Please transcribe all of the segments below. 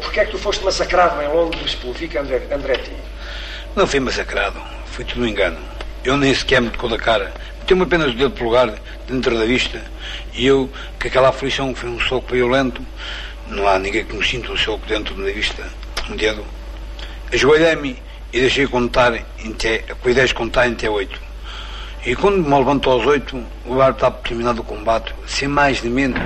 Porquê é que tu foste massacrado em Londres pelo Vic Andre- Andretti? Não fui massacrado. Foi tudo um engano. Eu nem sequer me tocou da cara. Meteu-me apenas o dedo pelo lugar, dentro da vista. E eu, que aquela aflição foi um soco violento, não há ninguém que me sinta um soco dentro da vista, um dedo. Ajoelhei-me e deixei contar, até, ideia de contar até oito. E quando me levantou aos oito, o árbitro estava terminado o combate, sem mais nem menos.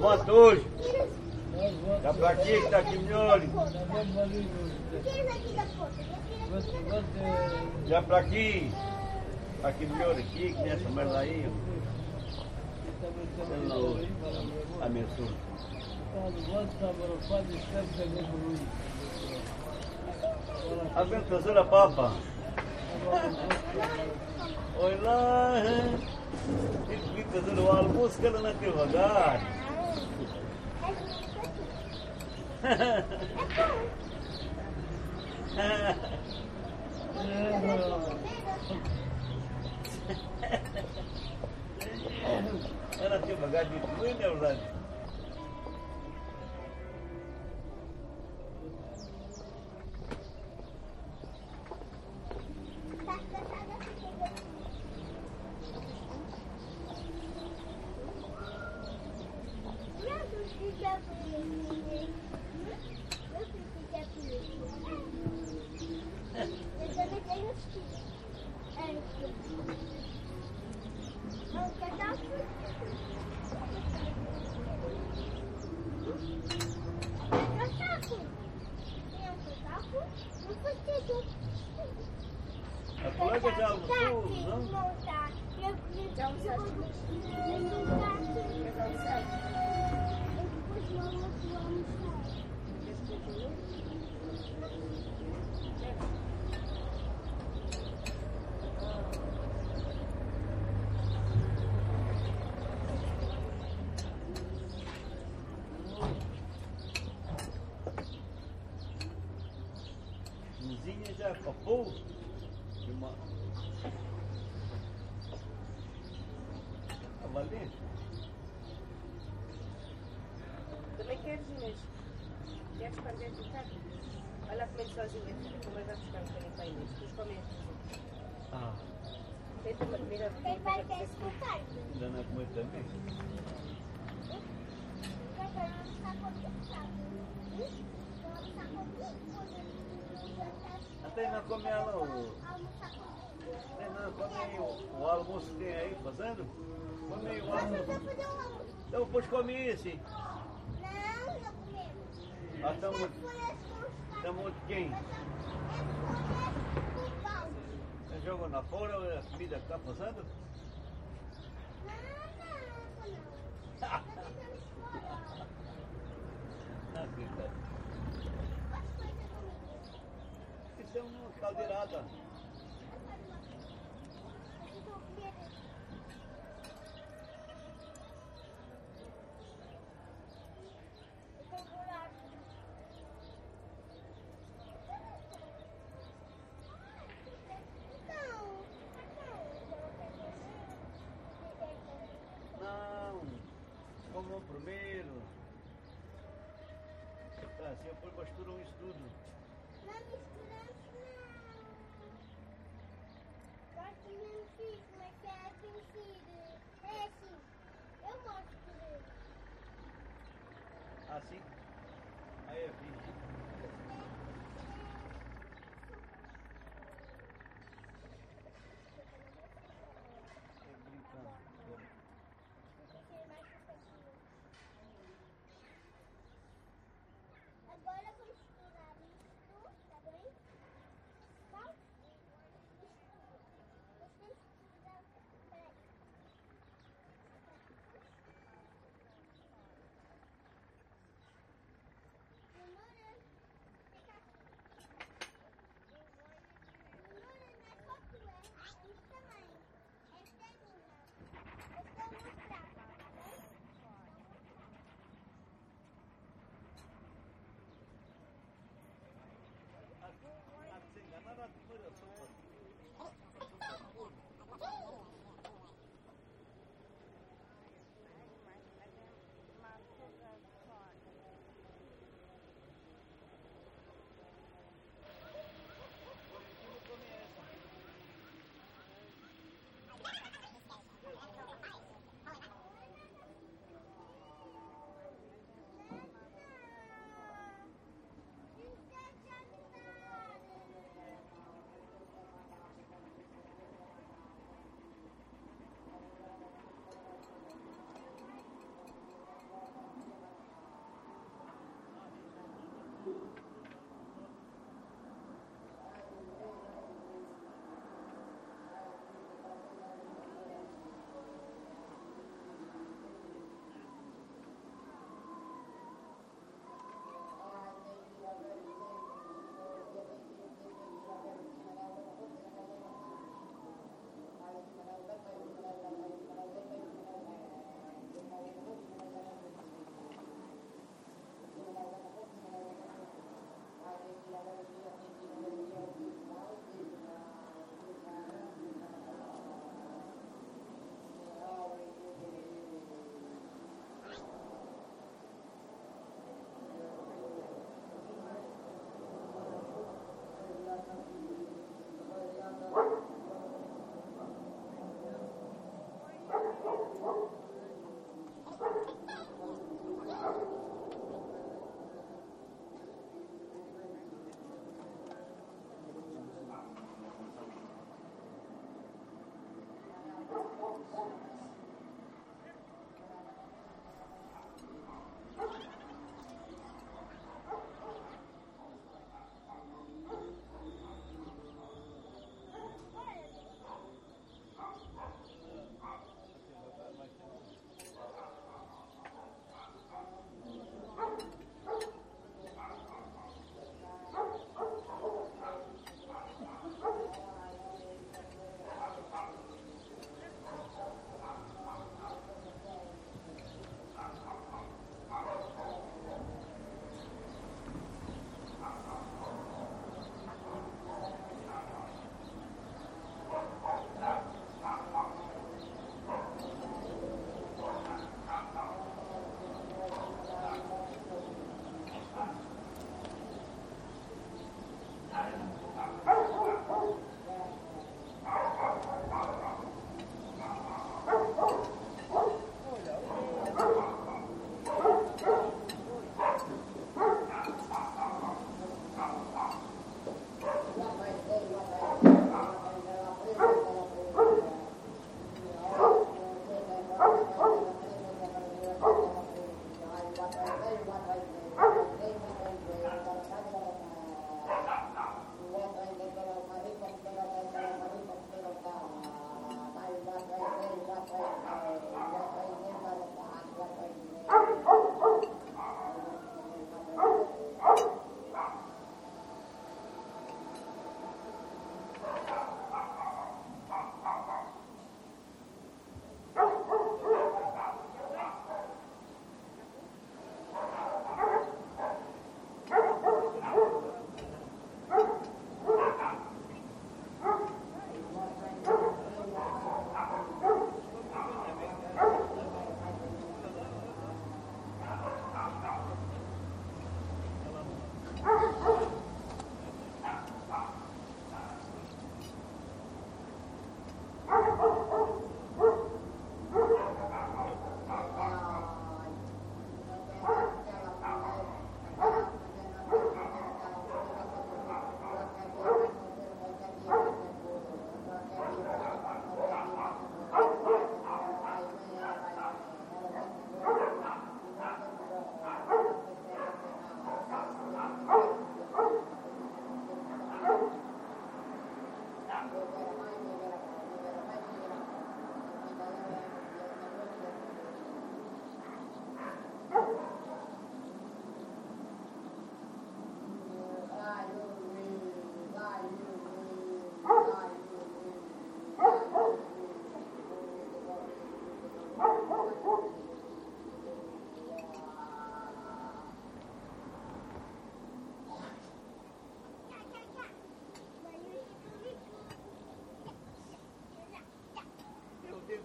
Hoje. Tá pra aqui tá aqui melhor. Já pra aqui. Tá aqui melhor aqui, que nessa merda aí. A minha sua. Abençoa a papa. Olha lá, fica dando almoço que ela não tem vagar. Ela tem vagar de ruim, né, Orlando? A colega já almoçou, não? Luzinha já papou de uma. Tá valendo? Também queres, Inês? Queres fazer de casa? Olha como é que sozinha, como é que vai buscar um bocadinho para a Inês. Depois comem. Ah, Tenta uma comida. Quem vai ter escutar? ainda não é comer também. Vai ter almoçar comigo, sabe? Vou almoçar comigo. Até não come ela, o, até não come o, o almoço que tem aí fazendo. Come o almoço. Então depois come esse. Não, não comemos. Ah, estamos estamos quem? Joga na fora a comida que está. Tá comigo. Isso é uma caldeirada.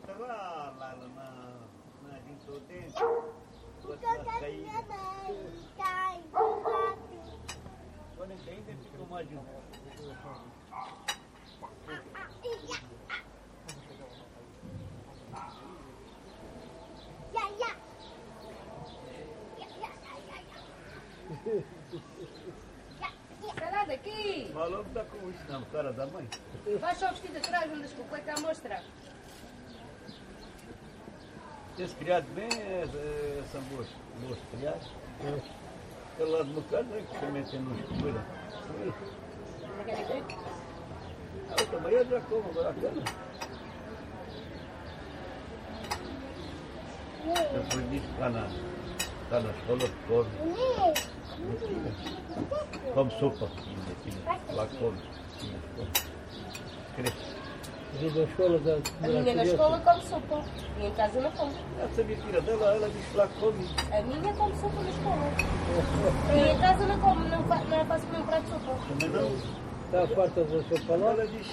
ceva lá la, la din Soden. Quando entende, fica mais de um. Sai daqui! Falou que está com isso, não, cara da mãe. Baixa o vestido atrás, não desculpa, está a mostrar. Esse criado bem é, é, são boas, boas criados. Pelo lado do bocado é que poeira. Não quer dizer? A outra Maria já como agora a cana. Depois disso está na, está na escola, come. Come sopa. Lá come. Filha, Cresce. da escola da, A minha na escola come sopa. E em casa não come. Ela sabia que era dela, ela disse lá que come. A minha come sopa na escola. E em casa não come, não, fa não faço comer um prato de sopa. Também não. Está farta da sopa lá. Ela diz,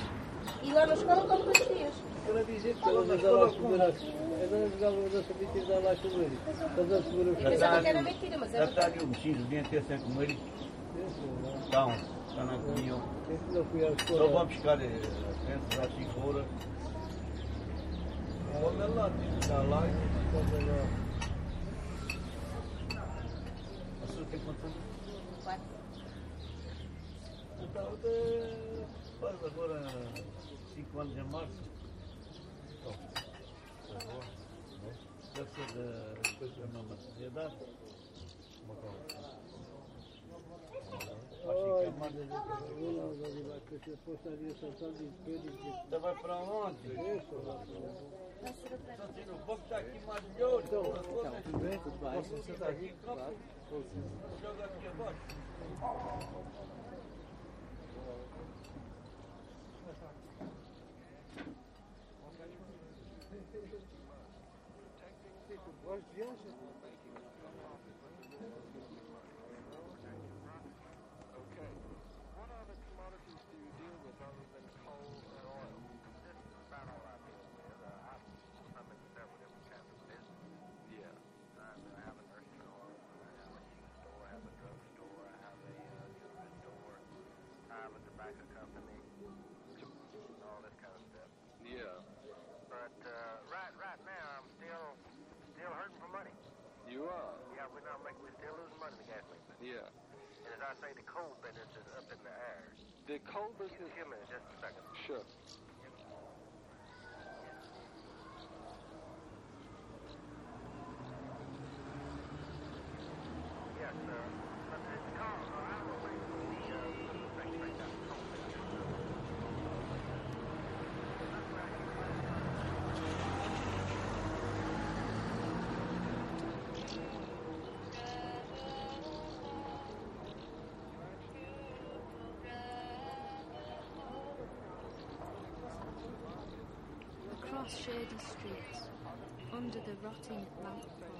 E lá na escola come todos os dias. ela dizia que Ela diz lá a comer. come. Ela jogava da sabia que lá a comer. Estás a comer o que pensava que era mentira, mas Já é está ali o mexido, vinha ter sem comer. Então, na comunhão. Só vamos buscar eh, pensos à cigora. Olha lá, está lá e Estás lá. a sua tem quantos anos? Quatro. Então, faz agora 5 anos em março. Então, tá? Deve ser da, da mesma sociedade. Acho que é março. Ainda vai para onde? Só tira o banco, está aqui mais melhor. Então, tudo bem, tudo bem. Você está aqui, claro. Joga aqui abaixo. Yeah. We're not making we're still losing money in the gasoline business. Yeah. And as I say, the coal business is up in the air. The coal business. give me just a second. Sure. Across shady streets, under the rotting lamp posts,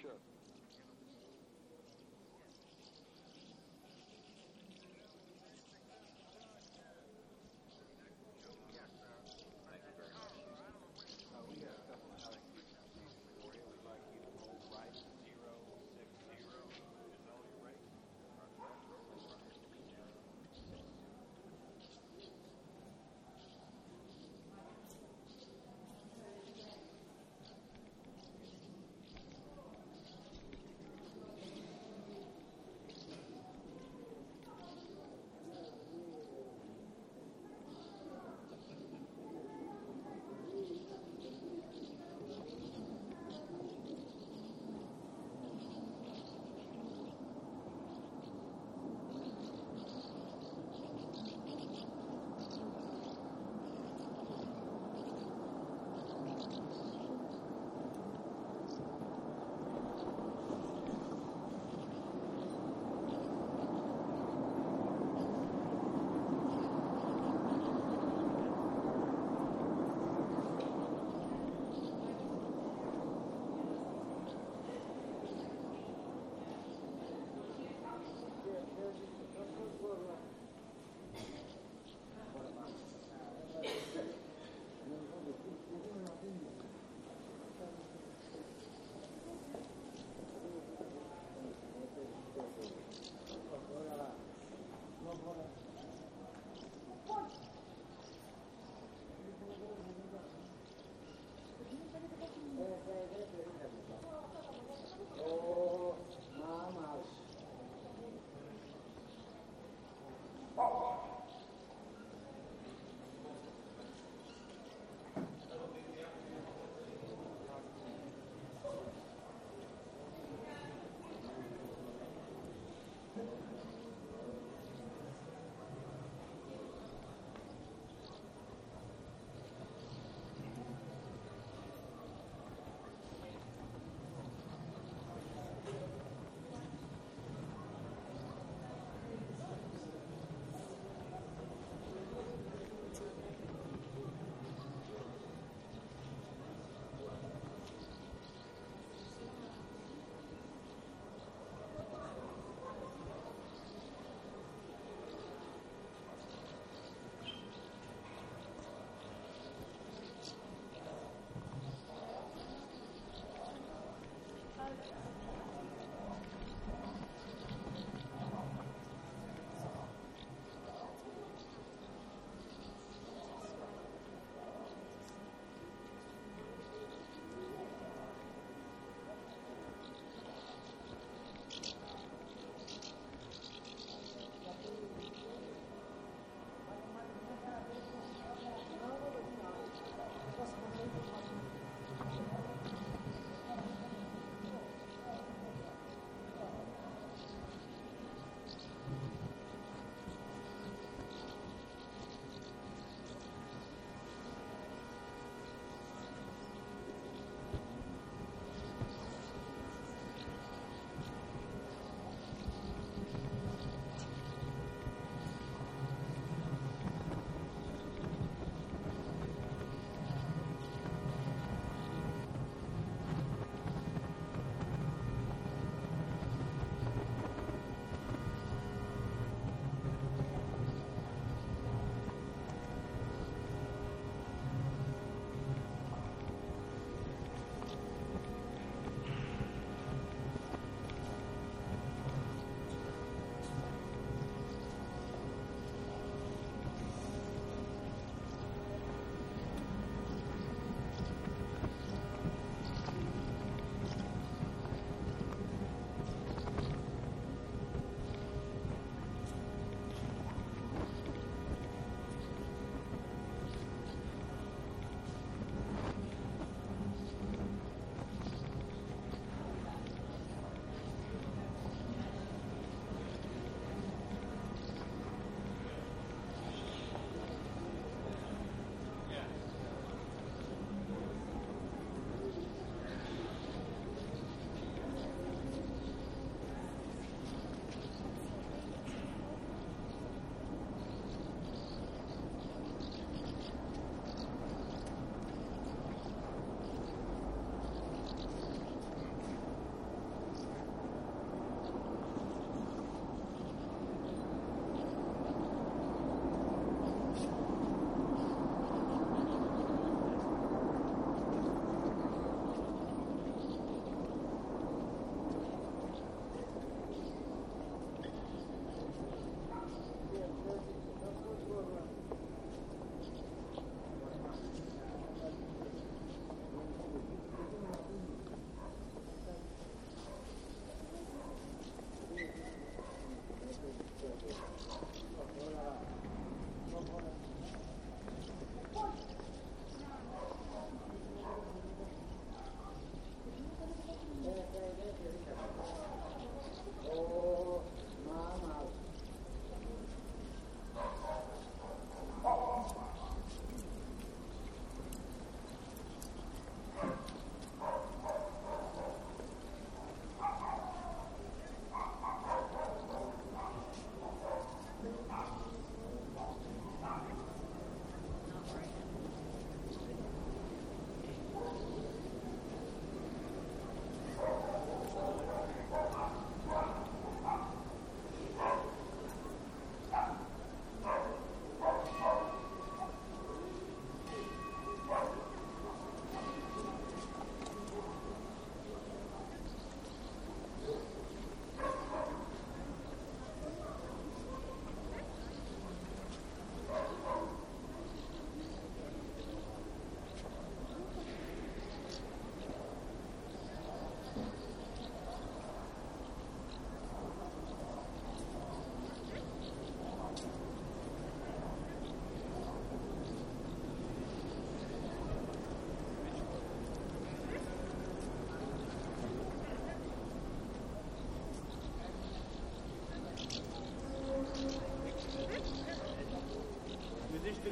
Sure.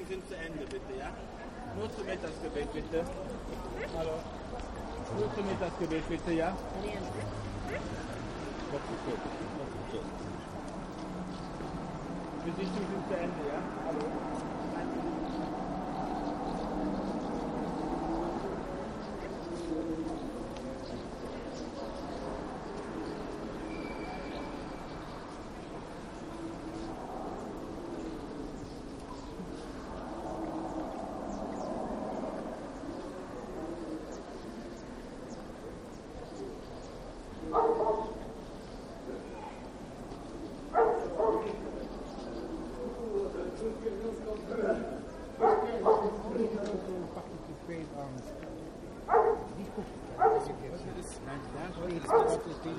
Predigten sind zu Ende, bitte, ja? Nur zum Mittagsgebet, bitte. Hallo. Nur zum Mittagsgebet, bitte, ja? Wir sind zu Ende, ja? Hallo. Disculpe, se quer dizer, na verdade, eles estão a ter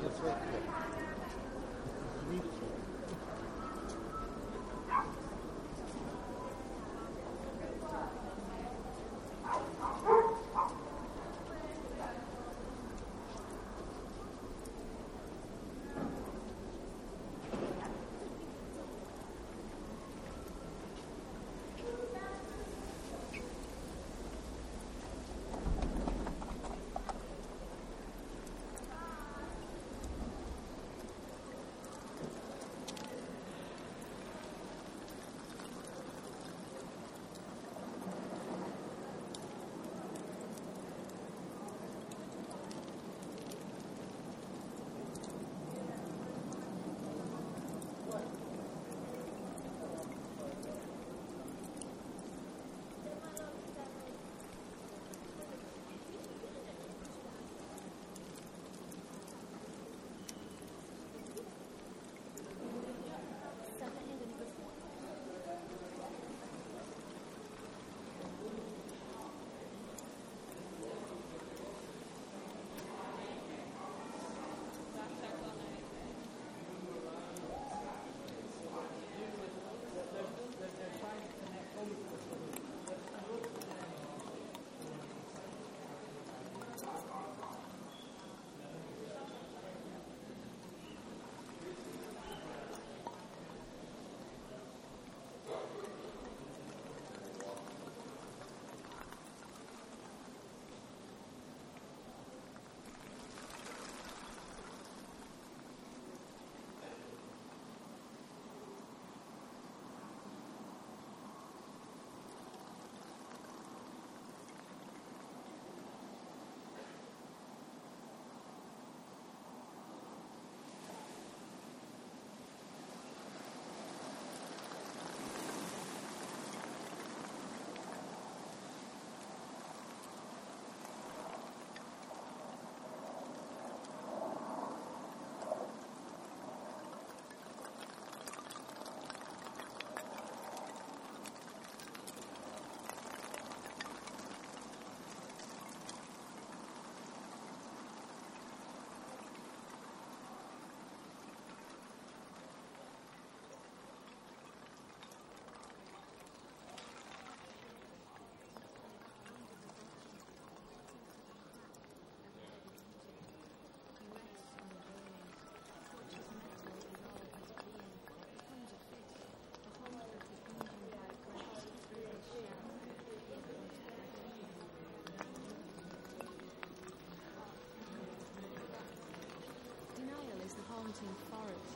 haunting forest.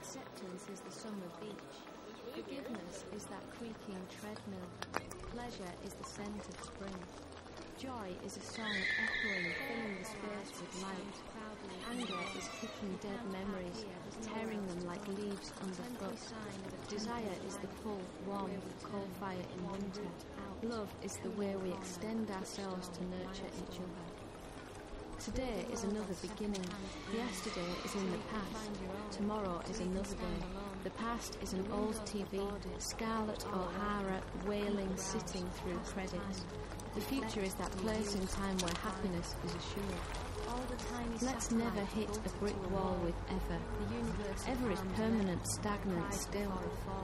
Acceptance is the summer beach. Forgiveness is that creaking treadmill. Pleasure is the scent of spring. Joy is a song echoing, filling the space with light. Anger is kicking dead memories, tearing them like leaves underfoot. Desire is the full, warm coal fire in winter. Love is the way we extend ourselves to nurture each other. Today is another beginning. Yesterday is in the past. Tomorrow is another day. The past is an old TV, Scarlett O'Hara wailing, sitting through credits. The future is that place in time where happiness is assured. Let's never hit a brick wall with ever. Ever is permanent, stagnant, still.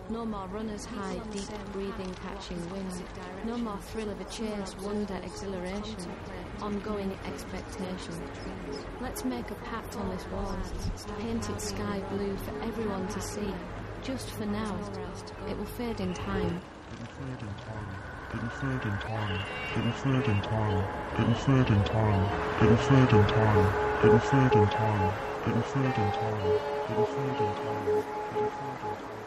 No more runner's high, deep breathing, catching wind. No more thrill of a chase, wonder, exhilaration ongoing expectation. Let's make a pact on this wall, paint it sky blue for everyone to see. Just for now, it will fade in time. It will fade in time. It will fade in time. It will fade in time. It will fade in time. It will fade in time. It will fade in time. It will fade in time. It will fade in time.